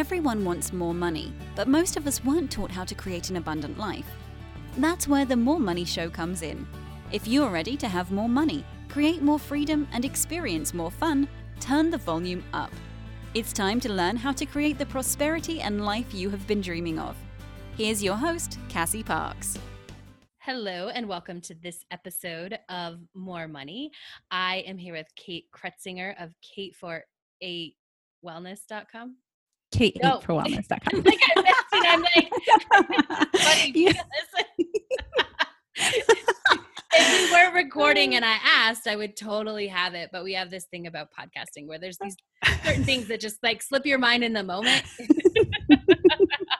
Everyone wants more money, but most of us weren't taught how to create an abundant life. That's where the More Money Show comes in. If you're ready to have more money, create more freedom, and experience more fun, turn the volume up. It's time to learn how to create the prosperity and life you have been dreaming of. Here's your host, Cassie Parks. Hello, and welcome to this episode of More Money. I am here with Kate Kretzinger of Kate for a wellness.com. Kate no. for wellness.com. like I missed it. I'm like, funny if we were recording and I asked, I would totally have it. But we have this thing about podcasting where there's these certain things that just like slip your mind in the moment.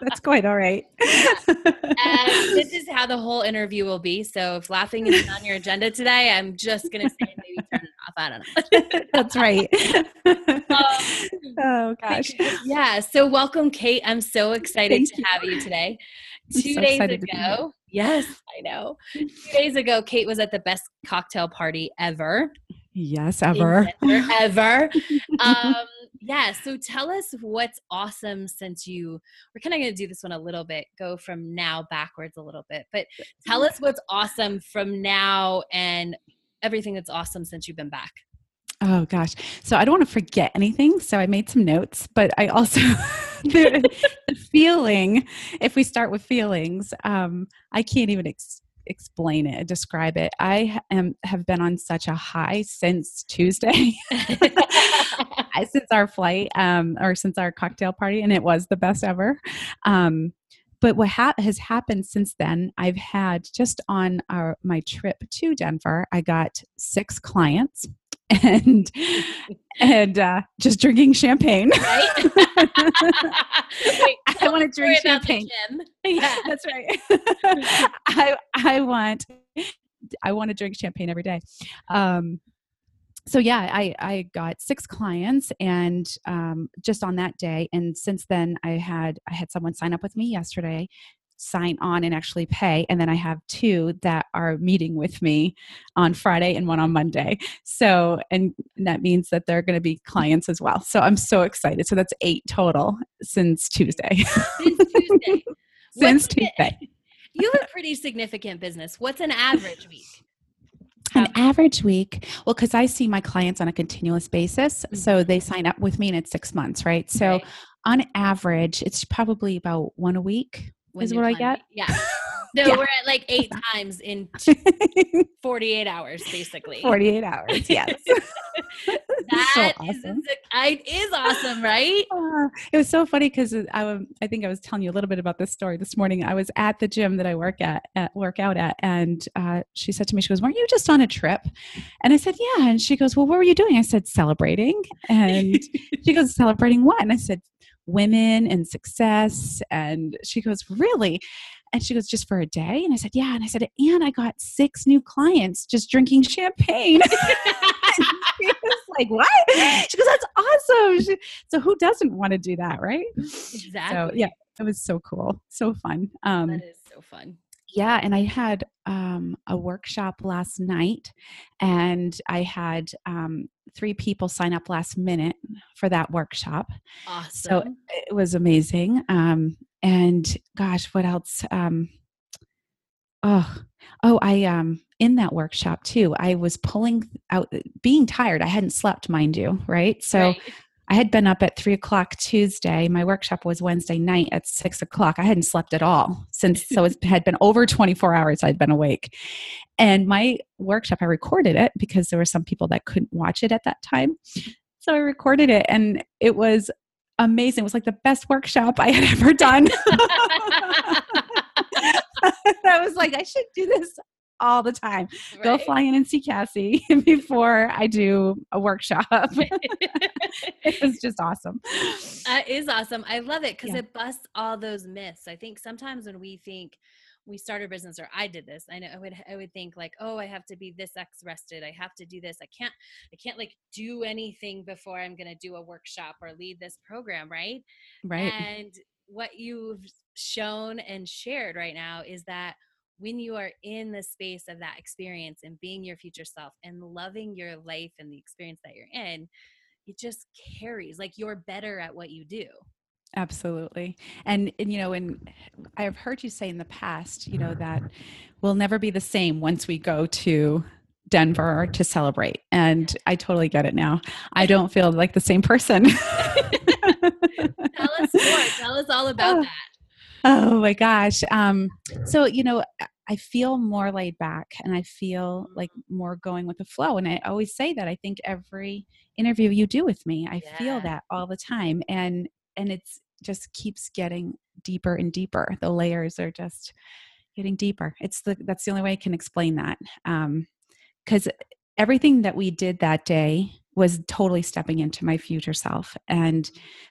That's quite all right. and this is how the whole interview will be. So if laughing is on your agenda today, I'm just going to say maybe turn it off. I don't know. That's right. Um, oh, gosh. Yeah. So welcome, Kate. I'm so excited Thank to you. have you today. I'm Two so days excited to be ago, yes, I know. Two days ago, Kate was at the best cocktail party ever. Yes, ever. Ever. ever. Um, yeah. So tell us what's awesome since you, we're kind of going to do this one a little bit, go from now backwards a little bit, but tell us what's awesome from now and everything that's awesome since you've been back. Oh gosh. So I don't want to forget anything. So I made some notes, but I also the, the, feeling, if we start with feelings, um, I can't even ex- explain it, describe it. I am have been on such a high since Tuesday. Since our flight, um, or since our cocktail party, and it was the best ever. Um, but what ha- has happened since then i've had just on our my trip to denver i got six clients and and uh, just drinking champagne. Right? Wait, I want to drink champagne. Yeah, that's right. I I want I want to drink champagne every day. Um, so yeah, I I got six clients, and um, just on that day, and since then I had I had someone sign up with me yesterday sign on and actually pay. And then I have two that are meeting with me on Friday and one on Monday. So, and that means that they're going to be clients as well. So I'm so excited. So that's eight total since Tuesday. Since Tuesday. since Tuesday. You have a pretty significant business. What's an average week? An average week, well, because I see my clients on a continuous basis. Mm-hmm. So they sign up with me and it's six months, right? So right. on average, it's probably about one a week, is what I get. Yeah. so yeah. we're at like eight times in 48 hours, basically. 48 hours, yes. That so awesome. is, it is awesome, right? Uh, it was so funny because I, I think I was telling you a little bit about this story this morning. I was at the gym that I work at, at work out at, and uh, she said to me, she goes, weren't you just on a trip? And I said, yeah. And she goes, well, what were you doing? I said, celebrating. And she goes, celebrating what? And I said, women and success. And she goes, Really? And she goes, Just for a day? And I said, Yeah. And I said, And I got six new clients just drinking champagne. she was like, What? She goes, That's awesome. She, so who doesn't want to do that, right? Exactly. So, yeah, it was so cool. So fun. Um, that is so fun yeah and i had um, a workshop last night and i had um, three people sign up last minute for that workshop awesome. so it was amazing um, and gosh what else um, oh oh i um in that workshop too i was pulling out being tired i hadn't slept mind you right so right. I had been up at three o'clock Tuesday. My workshop was Wednesday night at six o'clock. I hadn't slept at all since, so it had been over 24 hours I'd been awake. And my workshop, I recorded it because there were some people that couldn't watch it at that time. So I recorded it and it was amazing. It was like the best workshop I had ever done. I was like, I should do this all the time. Right. Go fly in and see Cassie before I do a workshop. it was just awesome. That is awesome. I love it because yeah. it busts all those myths. I think sometimes when we think we start a business or I did this, I know I would I would think like, oh, I have to be this X rested. I have to do this. I can't I can't like do anything before I'm gonna do a workshop or lead this program, right? Right. And what you've shown and shared right now is that when you are in the space of that experience and being your future self and loving your life and the experience that you're in, it just carries like you're better at what you do. Absolutely. And, and, you know, and I've heard you say in the past, you know, that we'll never be the same once we go to Denver to celebrate. And I totally get it now. I don't feel like the same person. Tell us more. Tell us all about oh. that. Oh my gosh. Um, so, you know, I feel more laid back and I feel like more going with the flow. And I always say that I think every interview you do with me, I yeah. feel that all the time. And and it's just keeps getting deeper and deeper. The layers are just getting deeper. It's the that's the only way I can explain that. Um because everything that we did that day was totally stepping into my future self and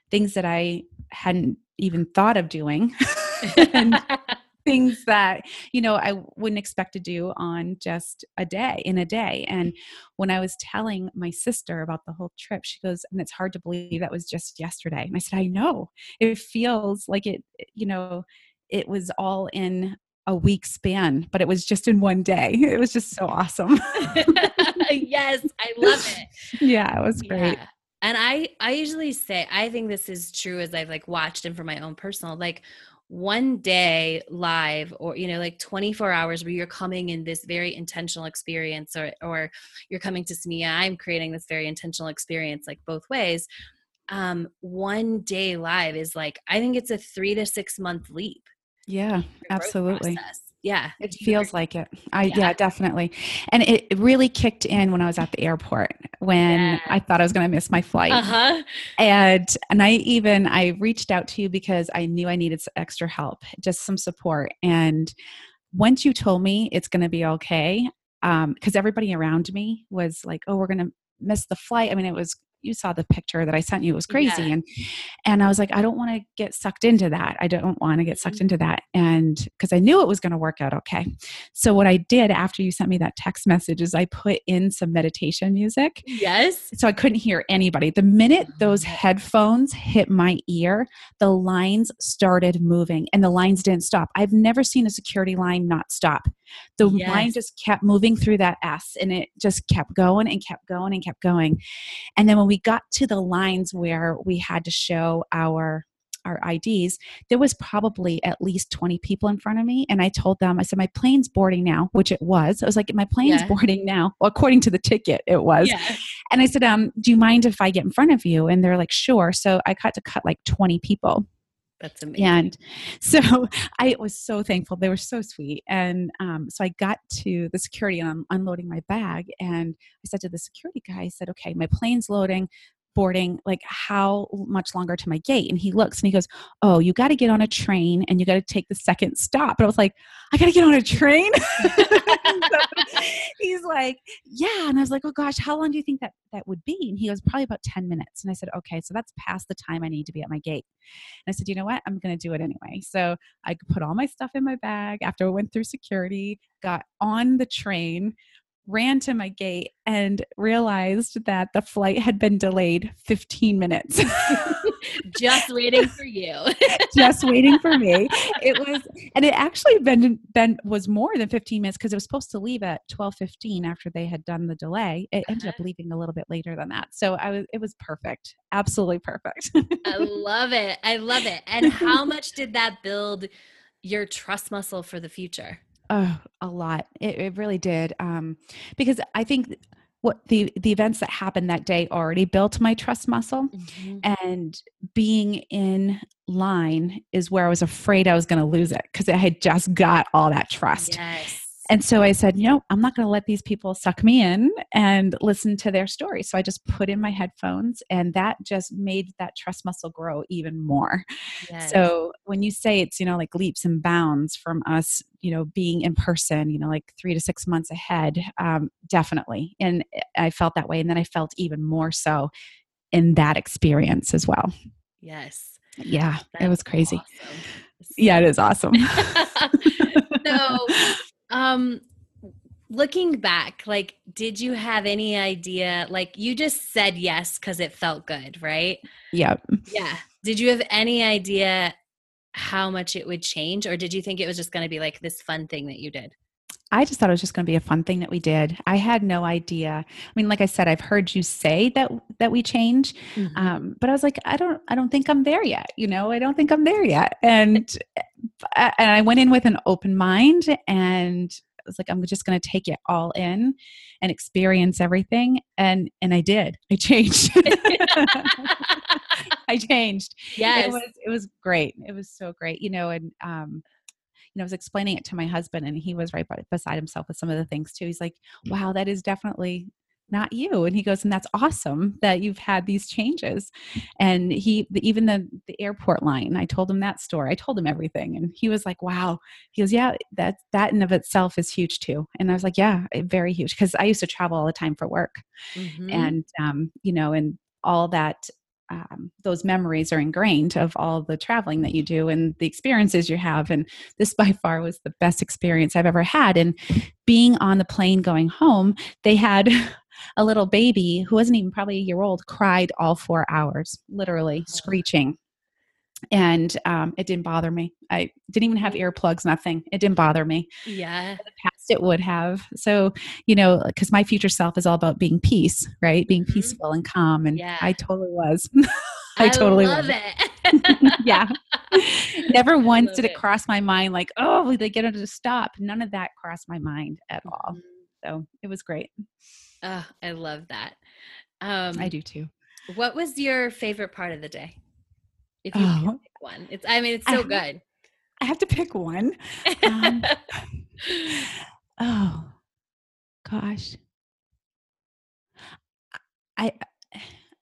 things that I hadn't even thought of doing. and things that you know i wouldn't expect to do on just a day in a day and when i was telling my sister about the whole trip she goes and it's hard to believe that was just yesterday and i said i know it feels like it you know it was all in a week span, but it was just in one day. It was just so awesome. yes, I love it. Yeah, it was great. Yeah. And I I usually say I think this is true as I've like watched and for my own personal like one day live or you know like 24 hours where you're coming in this very intentional experience or or you're coming to me i'm creating this very intentional experience like both ways um one day live is like i think it's a three to six month leap yeah absolutely. process yeah it feels like it i yeah. yeah. definitely and it really kicked in when i was at the airport when yeah. i thought i was going to miss my flight uh-huh. and and i even i reached out to you because i knew i needed extra help just some support and once you told me it's going to be okay um because everybody around me was like oh we're going to miss the flight i mean it was you saw the picture that I sent you. It was crazy. Yeah. And and I was like, I don't want to get sucked into that. I don't want to get sucked mm-hmm. into that. And because I knew it was going to work out okay. So what I did after you sent me that text message is I put in some meditation music. Yes. So I couldn't hear anybody. The minute those headphones hit my ear, the lines started moving and the lines didn't stop. I've never seen a security line not stop. The yes. line just kept moving through that S and it just kept going and kept going and kept going. And then when we got to the lines where we had to show our our IDs, there was probably at least 20 people in front of me. And I told them, I said, my plane's boarding now, which it was. I was like, my plane's yeah. boarding now. Well, according to the ticket, it was. Yeah. And I said, um, do you mind if I get in front of you? And they're like, sure. So I got to cut like 20 people. That's amazing. And so I was so thankful. They were so sweet. And um, so I got to the security and I'm unloading my bag. And I said to the security guy, I said, okay, my plane's loading boarding like how much longer to my gate and he looks and he goes oh you got to get on a train and you got to take the second stop. But i was like i got to get on a train? He's like yeah. And i was like oh gosh how long do you think that that would be? And he goes probably about 10 minutes. And i said okay so that's past the time i need to be at my gate and i said you know what? I'm going to do it anyway. So i put all my stuff in my bag after i went through security got on the train ran to my gate and realized that the flight had been delayed 15 minutes. just waiting for you. just waiting for me. It was and it actually been been was more than 15 minutes because it was supposed to leave at 12:15 after they had done the delay. It ended uh-huh. up leaving a little bit later than that. So I was it was perfect. Absolutely perfect. I love it. I love it. And how much did that build your trust muscle for the future? Oh, a lot. It, it really did. Um, because I think what the the events that happened that day already built my trust muscle, mm-hmm. and being in line is where I was afraid I was going to lose it because I had just got all that trust. Yes. And so I said, you know, I'm not going to let these people suck me in and listen to their story. So I just put in my headphones, and that just made that trust muscle grow even more. Yes. So when you say it's, you know, like leaps and bounds from us, you know, being in person, you know, like three to six months ahead, um, definitely. And I felt that way. And then I felt even more so in that experience as well. Yes. Yeah, That's it was crazy. Awesome. Yeah, it is awesome. so um looking back, like did you have any idea like you just said yes cuz it felt good, right? Yeah. Yeah. Did you have any idea how much it would change or did you think it was just going to be like this fun thing that you did? I just thought it was just going to be a fun thing that we did. I had no idea. I mean, like I said, I've heard you say that that we change, mm-hmm. um, but I was like, I don't, I don't think I'm there yet. You know, I don't think I'm there yet. And and I went in with an open mind, and I was like, I'm just going to take it all in and experience everything. And and I did. I changed. I changed. Yes, it was it was great. It was so great. You know, and um, you know, I was explaining it to my husband and he was right beside himself with some of the things too. He's like, wow, that is definitely not you and he goes and that's awesome that you've had these changes and he even the the airport line i told him that story i told him everything and he was like wow he goes yeah that that in of itself is huge too and i was like yeah very huge because i used to travel all the time for work mm-hmm. and um you know and all that um, those memories are ingrained of all the traveling that you do and the experiences you have. And this by far was the best experience I've ever had. And being on the plane going home, they had a little baby who wasn't even probably a year old cried all four hours, literally screeching and um, it didn't bother me. I didn't even have earplugs, nothing. It didn't bother me. Yeah. In the past, it would have. So, you know, because my future self is all about being peace, right? Being mm-hmm. peaceful and calm. And yeah. I totally was. I, I totally love was. it. yeah. Never once did it, it, cross my mind like, oh, they get it to stop. None of that crossed my mind at all. Mm-hmm. So it was great. Oh, I love that. Um, I do too. What was your favorite part of the day? If you oh. pick one, it's I mean it's so I good. I have to pick one. Um, oh gosh. I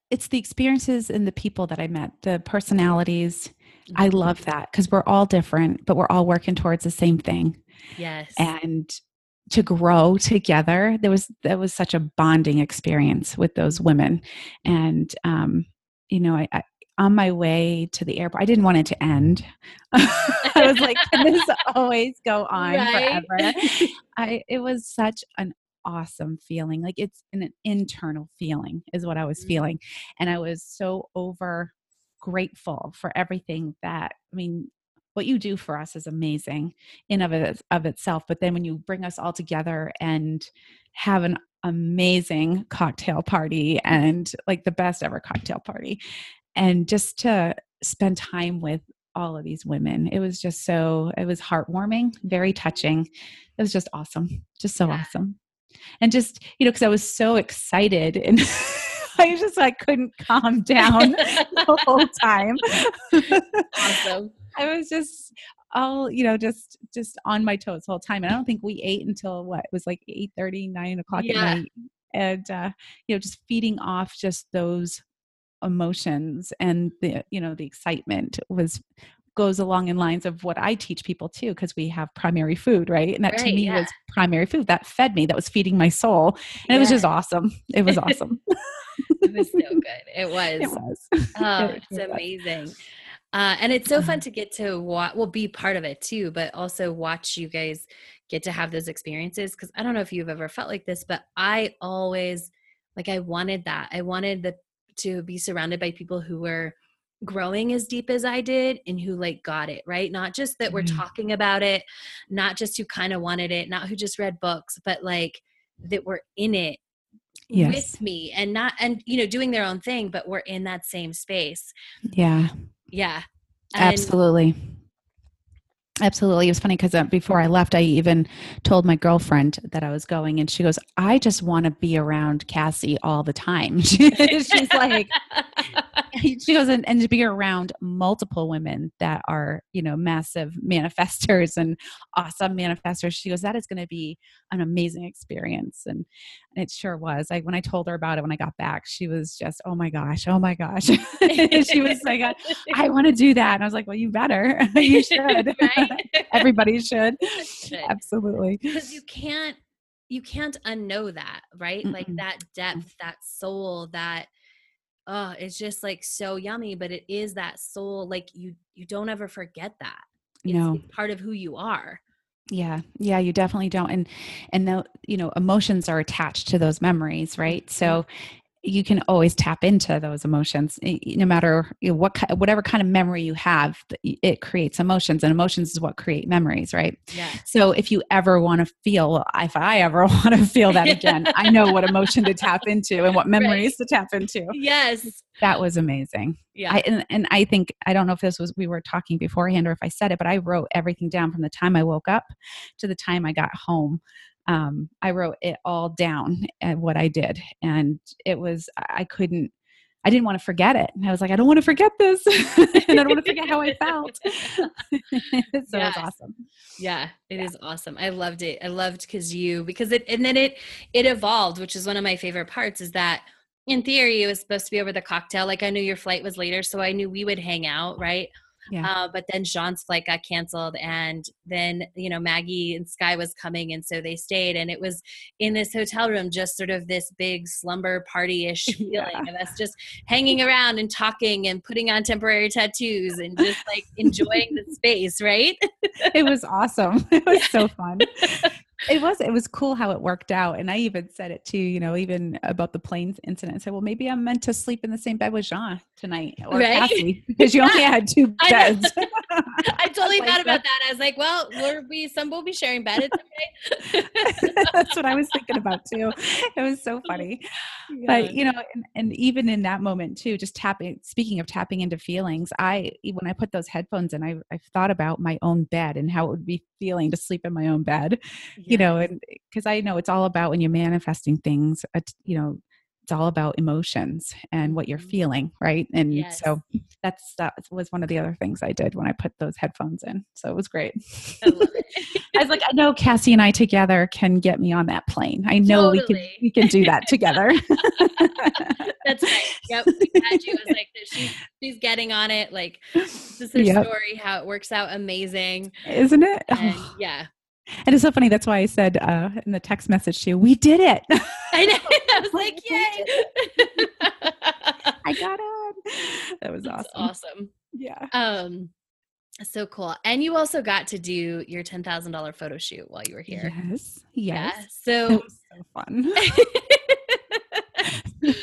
it's the experiences and the people that I met, the personalities. Mm-hmm. I love that because we're all different, but we're all working towards the same thing. Yes. And to grow together, there was that was such a bonding experience with those women. And um, you know, I, I on my way to the airport. I didn't want it to end. I was like, can this always go on right? forever? I it was such an awesome feeling. Like it's an, internal feeling is what I was mm-hmm. feeling. And I was so over grateful for everything that I mean what you do for us is amazing in of it of itself but then when you bring us all together and have an amazing cocktail party and like the best ever cocktail party and just to spend time with all of these women it was just so it was heartwarming very touching. It was just awesome just so yeah. awesome. And just you know because i was so excited and i just like couldn't calm down the whole time. Awesome i was just all you know just just on my toes the whole time and i don't think we ate until what it was like 8 30 9 o'clock yeah. at night and uh you know just feeding off just those emotions and the you know the excitement was goes along in lines of what I teach people too, because we have primary food, right? And that right, to me yeah. was primary food that fed me, that was feeding my soul. And yeah. it was just awesome. It was awesome. it was so good. It was. It was. Oh, it, it's it amazing. Uh, and it's so fun to get to watch, well, be part of it too, but also watch you guys get to have those experiences. Cause I don't know if you've ever felt like this, but I always, like, I wanted that. I wanted the to be surrounded by people who were growing as deep as I did and who like got it, right? Not just that we're mm-hmm. talking about it, not just who kind of wanted it, not who just read books, but like that we're in it yes. with me and not and you know doing their own thing, but we're in that same space. Yeah. Yeah. And Absolutely. Absolutely. It was funny because uh, before I left, I even told my girlfriend that I was going, and she goes, I just want to be around Cassie all the time. She's like, she goes and, and to be around multiple women that are you know massive manifestors and awesome manifestors. She goes that is going to be an amazing experience. And it sure was. Like when i told her about it when i got back she was just oh my gosh oh my gosh. She was like i, I want to do that. And i was like well you better. You should everybody should, should. absolutely. Because you can't you can't unknow that right? Mm like that depth that soul that oh it's just like so yummy but it is that soul like you you don't ever forget that. It's, no. it's part of who you are. Yeah. Yeah you definitely don't and and the you know emotions are attached to those memories right? So mm-hmm. You can always tap into those emotions eh, eh, no matter what whatever kind of memory you have it creates emotions and emotions is what create memories right? Yeah so if you ever want to feel if i ever want to feel that again i know what emotion to tap into and what memories right. to tap into. Yes. That was amazing. Yeah. I, and, and i think i don't know if this was we were talking beforehand or if i said it but i wrote everything down from the time i woke up to the time i got home um, I wrote it all down at what I did. And it was, I couldn't, I didn't want to forget it. And I was like, I don't want to forget this. and I don't want to forget how I felt. so yes. it was awesome. Yeah, it yeah. is awesome. I loved it. I loved because you, because it, and then it, it evolved, which is one of my favorite parts is that in theory, it was supposed to be over the cocktail. Like I knew your flight was later, so I knew we would hang out, right? Yeah. Uh, but then Jean's flight got canceled, and then you know Maggie and Sky was coming, and so they stayed, and it was in this hotel room, just sort of this big slumber party ish feeling yeah. of us just hanging around and talking and putting on temporary tattoos and just like enjoying the space, right? it was awesome. It was so fun it was it was cool how it worked out and i even said it too you know even about the planes incident i said well maybe i'm meant to sleep in the same bed with jean tonight or right? Cassie, because you only had two beds I, totally I thought about that. i was like well we'll be some will be sharing bed. It's okay. That's what i was thinking about too. It was so funny. Yeah. but you know and, and even in that moment too just tapping speaking of tapping into feelings i when i put those headphones in i i thought about my own bed and how it would be feeling to sleep in my own bed you know and because i know it's all about when you're manifesting things you know it's all about emotions and what you're mm-hmm. feeling right and yes. so that's that was one of the other things i did when i put those headphones in so it was great I, I, was like i know cassie and i together can get me on that plane i know totally. we can we can do that together that's right yep we had you as like she's, she's getting on it like this is her yep. story how it works out amazing isn't it and, yeah and it's so funny. That's why I said uh, in the text message to you, we did it. I know. I was like, yay. I got on. That was That's awesome. Awesome. Yeah. Um, so cool. And you also got to do your $10,000 photo shoot while you were here. Yes. Yes. Yeah. So, so fun.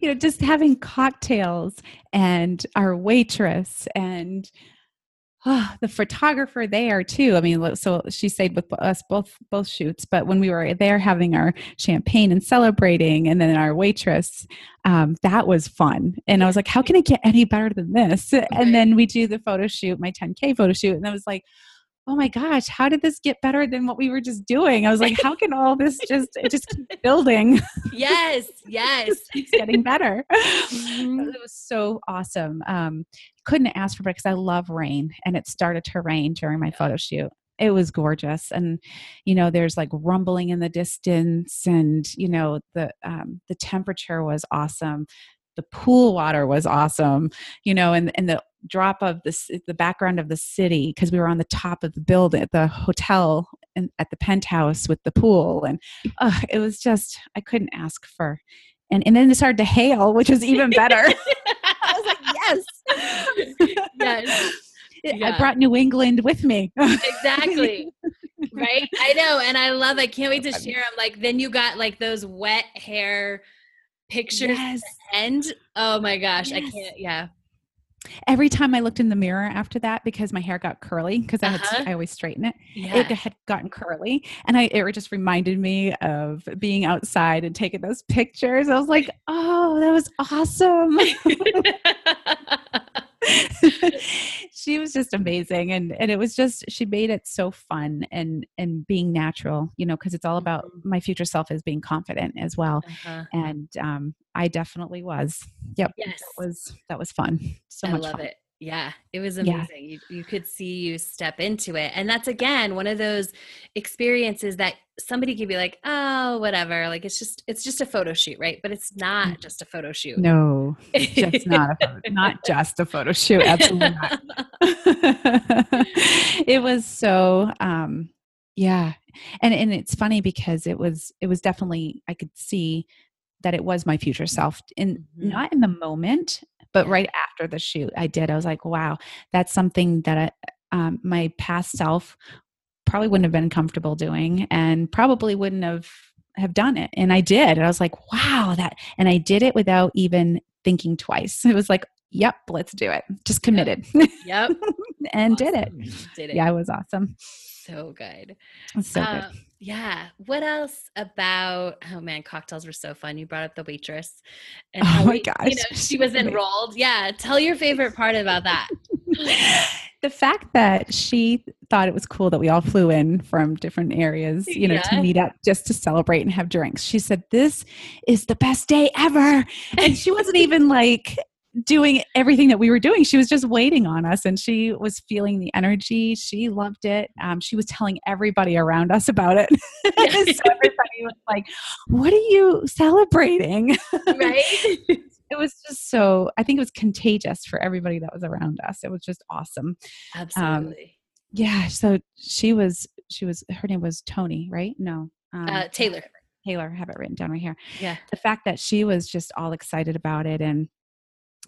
you know, just having cocktails and our waitress and oh, the photographer there too. I mean, so she stayed with us both both shoots, but when we were there having our champagne and celebrating, and then our waitress, um, that was fun. And I was like, how can it get any better than this? Right. And then we do the photo shoot, my 10k photo shoot, and I was like. Oh my gosh, how did this get better than what we were just doing? I was like, how can all this just it just keep building? Yes, yes. it keeps getting better. Mm-hmm. It was so awesome. Um, couldn't ask for it because I love rain and it started to rain during my photo shoot. It was gorgeous. And, you know, there's like rumbling in the distance and, you know, the um, the temperature was awesome. The pool water was awesome, you know, and, and the drop of this the background of the city because we were on the top of the building the hotel and at the penthouse with the pool and uh, it was just i couldn't ask for and and then it started to hail which was even better yes. yes. Yeah. I brought New England with me. exactly. Right? I know. And I love I can't wait to share them. Like then you got like those wet hair pictures yes. end. Oh my gosh. Yes. I can't yeah. Every time I looked in the mirror after that, because my hair got curly, because I had uh-huh. I always straighten it, yeah. it had gotten curly, and I it just reminded me of being outside and taking those pictures. I was like, oh, that was awesome. she was just amazing and and it was just she made it so fun and and being natural you know because it's all about mm-hmm. my future self is being confident as well uh-huh. and um i definitely was yep yes that was that was fun so I much love fun. it yeah, it was amazing. Yeah. You, you could see you step into it. And that's again one of those experiences that somebody could be like, oh, whatever. Like it's just it's just a photo shoot, right? But it's not mm. just a photo shoot. No, just not a photo, not just a photo shoot. Absolutely not. it was so um yeah. And and it's funny because it was it was definitely I could see that it was my future self in mm-hmm. not in the moment but right after the shoot, I did. I was like, wow, that's something that I, um, my past self probably wouldn't have been comfortable doing and probably wouldn't have have done it. And I did. And I was like, wow, that, and I did it without even thinking twice. It was like, yep, let's do it. Just committed. Yep. and Awesome. did it. Did it. Yeah, it was awesome. So good. So Um, good. Yeah. What else about? Oh man, cocktails were so fun. You brought up the waitress, and Oh my we- gosh, you know, she was enrolled. Yeah. Tell your favorite part about that. the fact that she thought it was cool that we all flew in from different areas, you know, Yeah. to meet up just to celebrate and have drinks. She said, This is the best day ever. And she wasn't even like doing everything that we were doing. She was just waiting on us and she was feeling the energy. She loved it. Um, she was telling everybody around us about it. so everybody was like, What are you celebrating? right. it was just so i think it was contagious for everybody that was around us it was just awesome Absolutely. yeah so she was she was her name was tony right no um, uh, Taylor. taylor I have it written down right here Yeah. the fact that she was just all excited about it and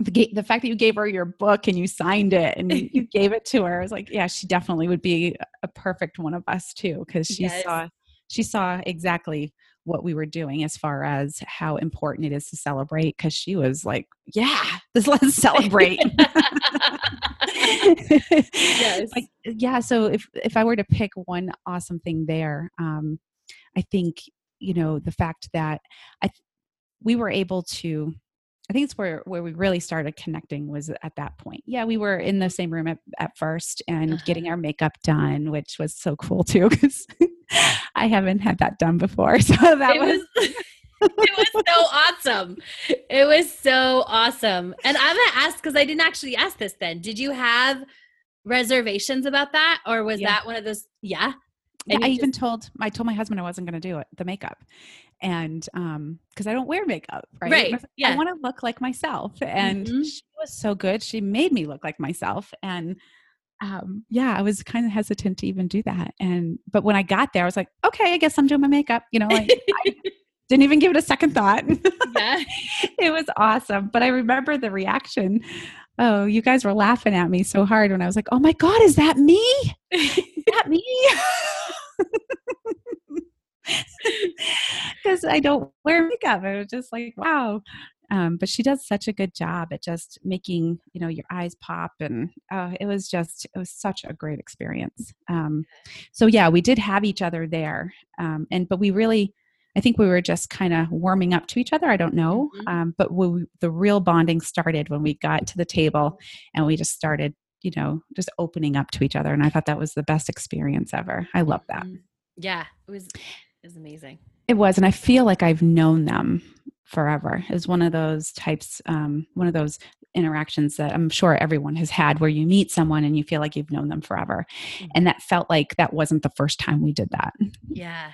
the, the fact that you gave her your book and you signed it and you, gave it to her I was like yeah she definitely would be a perfect one of us too because she Yes. saw she saw exactly what we were doing as far as how important it is to celebrate because she was like yeah let's, let's celebrate Yes. like yeah so if if i were to pick one awesome thing there um i think you know the fact that i we were able to i think it's where where we really started connecting was at that point yeah we were in the same room at, at first and Uh-huh. getting our makeup done which was so cool too because i haven't had that done before so that it was, was it was so awesome. It was so awesome. And I'm gonna ask because I didn't actually ask this then. Did you have reservations about that? Or was Yeah. that one of those yeah? Yeah, I even just- told I told my husband I wasn't going to do it, the makeup, and um, because I don't wear makeup, right? Right, I like, yeah. I want to look like myself, and Mhm. she was so good. She made me look like myself, and um, yeah, I was kind of hesitant to even do that. And but when I got there, I was like, okay, I guess I'm doing my makeup. You know, like I didn't even give it a second thought. yeah. it was awesome. But I remember the reaction. Oh, you guys were laughing at me so hard when I was like, "Oh my god, is that me? Is that me?" Because I don't wear makeup. I was just like, "Wow." Um, but she does such a good job at just making you know your eyes pop, and uh, it was just it was such a great experience. Um, so yeah, we did have each other there, um, and but we really I think we were just kind of warming up to each other. I don't know. Mhm. Um, but we, the real bonding started when we got to the table and we just started, you know, just opening up to each other. And I thought that was the best experience ever. I love that. Mhm. Yeah. It was it was amazing. It was. And I feel like I've known them forever. It was one of those types, um, one of those interactions that I'm sure everyone has had where you meet someone and you feel like you've known them forever. Mhm. And that felt like that wasn't the first time we did that. Yeah.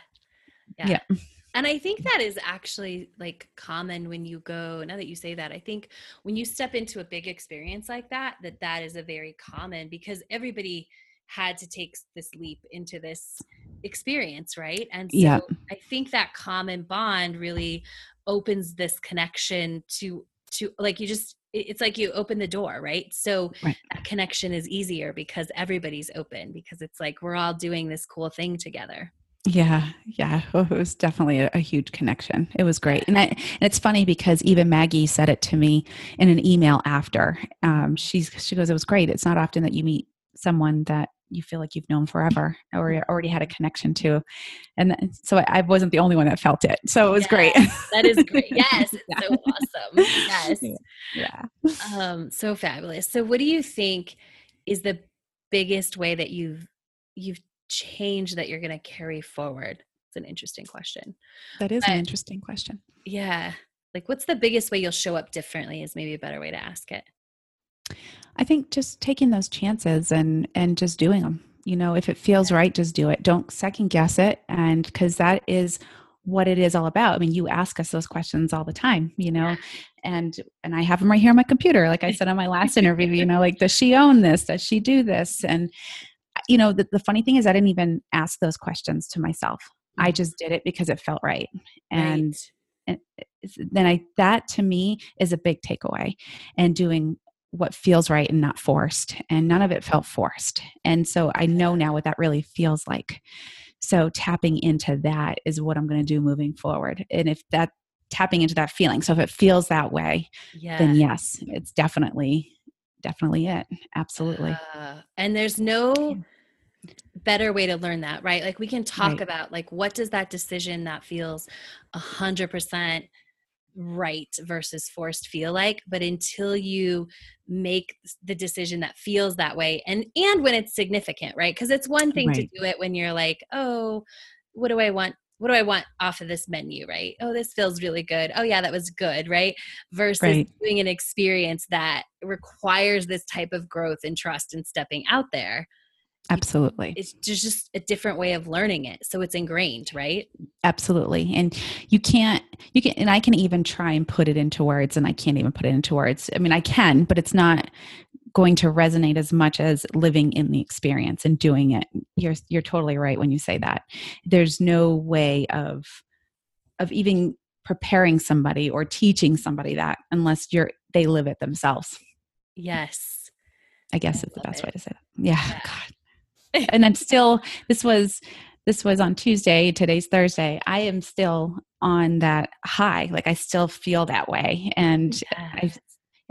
Yeah. Yeah. And I think that is actually like common when you go, now that you say that, I think when you step into a big experience like that, that that is a very common because everybody had to take this leap into this experience, right? And so Yeah. I think that common bond really opens this connection to to like you just it's like you open the door, right? So Right. that connection is easier because everybody's open because it's like we're all doing this cool thing together. Yeah, yeah, it was definitely a, a huge connection. It was great, and, I, and it's funny because even Maggie said it to me in an email after. Um, she's she goes, "It was great. It's not often that you meet someone that you feel like you've known forever or already had a connection to," and then, so I, I wasn't the only one that felt it. So it was great. That is great. Yes, it's Yeah. so awesome. Yes. Yeah. Um, so fabulous. So what do you think is the biggest way that you've you've changed that you're gonna carry forward? It's an interesting question. That is an interesting question. Yeah. Like what's the biggest way you'll show up differently is maybe a better way to ask it. I think just taking those chances and and just doing them. You know, if it feels right, just do it. Don't second guess it, and because that is what it is all about. I mean, you ask us those questions all the time, you know, and and I have them right here on my computer. Like I said on my last interview, you know, like does she own this? Does she do this? And you know, the, the funny thing is, I didn't even ask those questions to myself. I Mhm. just did it because it felt right, and Right. it's- then I that to me is a big takeaway and doing what feels right and not forced and none of it felt forced and so I know now what that really feels like So tapping into that is what I'm going to do moving forward. And if that tapping into that feeling, so if it feels that way, yeah. then yes, it's definitely definitely it. Absolutely. Uh, and there's no better way to learn that, right? Like we can talk right. about like what does that decision that feels a hundred percent right versus forced feel like but until you make the decision that feels that way and and when it's significant right because it's one thing right. to do it when you're like oh what do i want what do i want off of this menu right oh this feels really good oh yeah that was good right versus right. doing an experience that requires this type of growth and trust and stepping out there Absolutely. It's just a different way of learning it. So it's ingrained, right? Absolutely. And you can't, you can, and I can even try and put it into words and I can't even put it into words. I mean, I can, but it's not going to resonate as much as living in the experience and doing it. You're, you're totally right when you say that. There's no way of, of even preparing somebody or teaching somebody that unless you're, they live it themselves. Yes. I guess I it's the best it. way to say that. Yeah. yeah. God and I'm still this was this was on Tuesday, today's Thursday. I am still on that high. Like I still feel that way. And I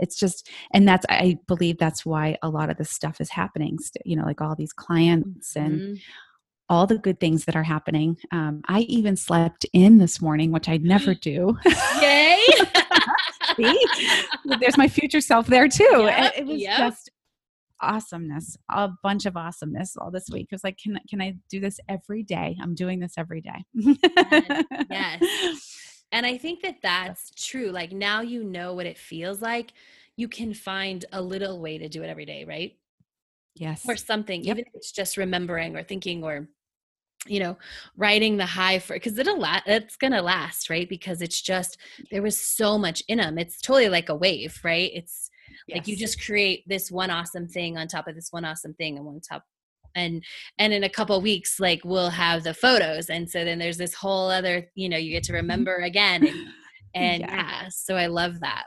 it's just and that's I believe that's why a lot of this stuff is happening. You know, like all these clients mm-hmm. and all the good things that are happening. Um, I even slept in this morning, which I never do. Yay! See, there's my future self there too. Yep, it was yep. just awesomeness, a bunch of awesomeness all this week. It was like, can can I do this every day? I'm doing this every day. yes. yes. And I think that that's true. Like now you know what it feels like. You can find a little way to do it every day, right? Yes. Or something, yep. even if it's just remembering or thinking or you know writing the high for because it'll last it's gonna last right because it's just there was so much in them it's totally like a wave right it's yes. like you just create this one awesome thing on top of this one awesome thing and one top and and in a couple weeks like we'll have the photos and so then there's this whole other you know you get to mm-hmm. remember again and, and yeah. yeah so i love that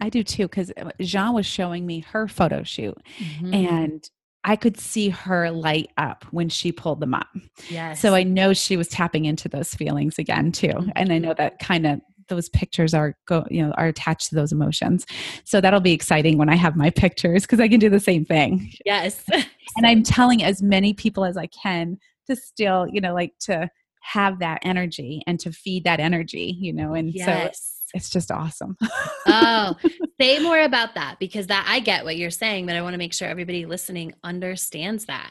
i do too because uh, jean was showing me her photo shoot mm-hmm. and I could see her light up when she pulled them up. Yes. So I know she was tapping into those feelings again too. Mm-hmm. And I know that kind of those pictures are go you know are attached to those emotions so that'll be exciting when i have my pictures because i can do the same thing yes and i'm telling as many people as i can to still you know like to have that energy and to feed that energy you know and yes. so it's just awesome. oh, say more about that because that I get what you're saying, but I want to make sure everybody listening understands that.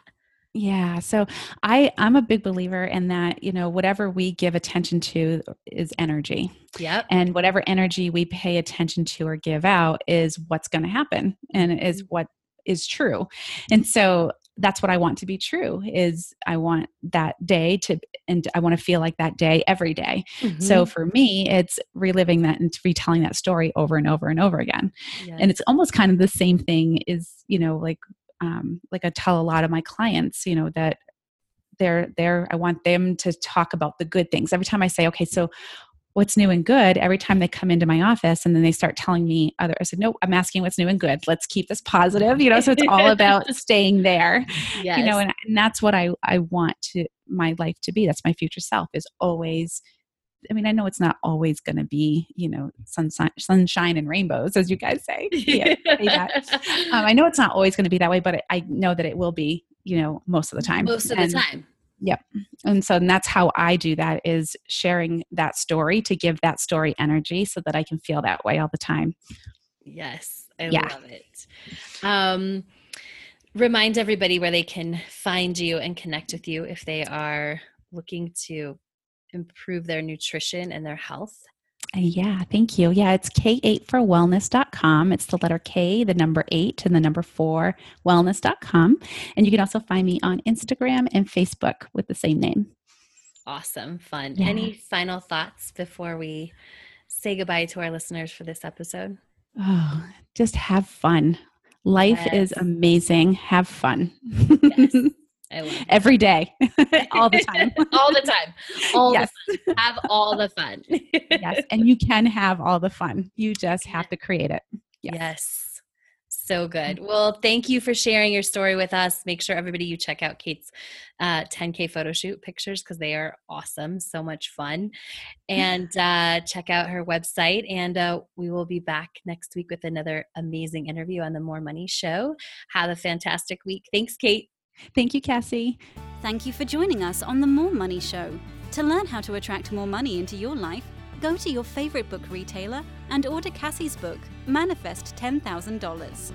Yeah. So I I'm a big believer in that, you know, whatever we give attention to is energy. Yep. And whatever energy we pay attention to or give out is what's going to happen and is mm-hmm. what is true. And so that's what I want to be true is I want that day to and I want to feel like that day every day. Mm-hmm. So for me it's reliving that and retelling that story over and over and over again. Yes. And it's almost kind of the same thing is, you know, like um, like I tell a lot of my clients, you know, that they're there. I want them to talk about the good things. Every time I say, okay, so what's new and good every time they come into my office and then they start telling me other i said no i'm asking what's new and good let's keep this positive you know so it's all about staying there yes. you know and, and that's what i i want to my life to be that's my future self is always I mean, I know it's not always going to be, you know, sunshine, sunshine and rainbows, as you guys say. Yeah, um, I know it's not always going to be that way, but I know that it will be, you know, most of the time. Most of and, the time. Yep. And so and that's how I do that is sharing that story to give that story energy so that I can feel that way all the time. Yes. I yeah. love it. Um, remind everybody where they can find you and connect with you if they are looking to improve their nutrition and their health? Uh, yeah, thank you. Yeah, it's k8forwellness.com. It's the letter K, the number eight, and the number four, wellness.com. And you can also find me on Instagram and Facebook with the same name. Awesome, fun. Yeah. Any final thoughts before we say goodbye to our listeners for this episode? Oh, just have fun. Life yes. is amazing. Have fun. Yes. every day, all the time, all the time, all yes. the fun. have all the fun. yes, and you can have all the fun. You just have to create it. Yes. yes. So good. Well, thank you for sharing your story with us. Make sure everybody you check out Kate's uh, 10K photo shoot pictures because they are awesome. So much fun. And uh, check out her website. And uh, we will be back next week with another amazing interview on the More Money Show. Have a fantastic week. Thanks, Kate. Thank you, Cassie. Thank you for joining us on the More Money Show. To learn how to attract more money into your life, go to your favorite book retailer and order Cassie's book, Manifest $10,000.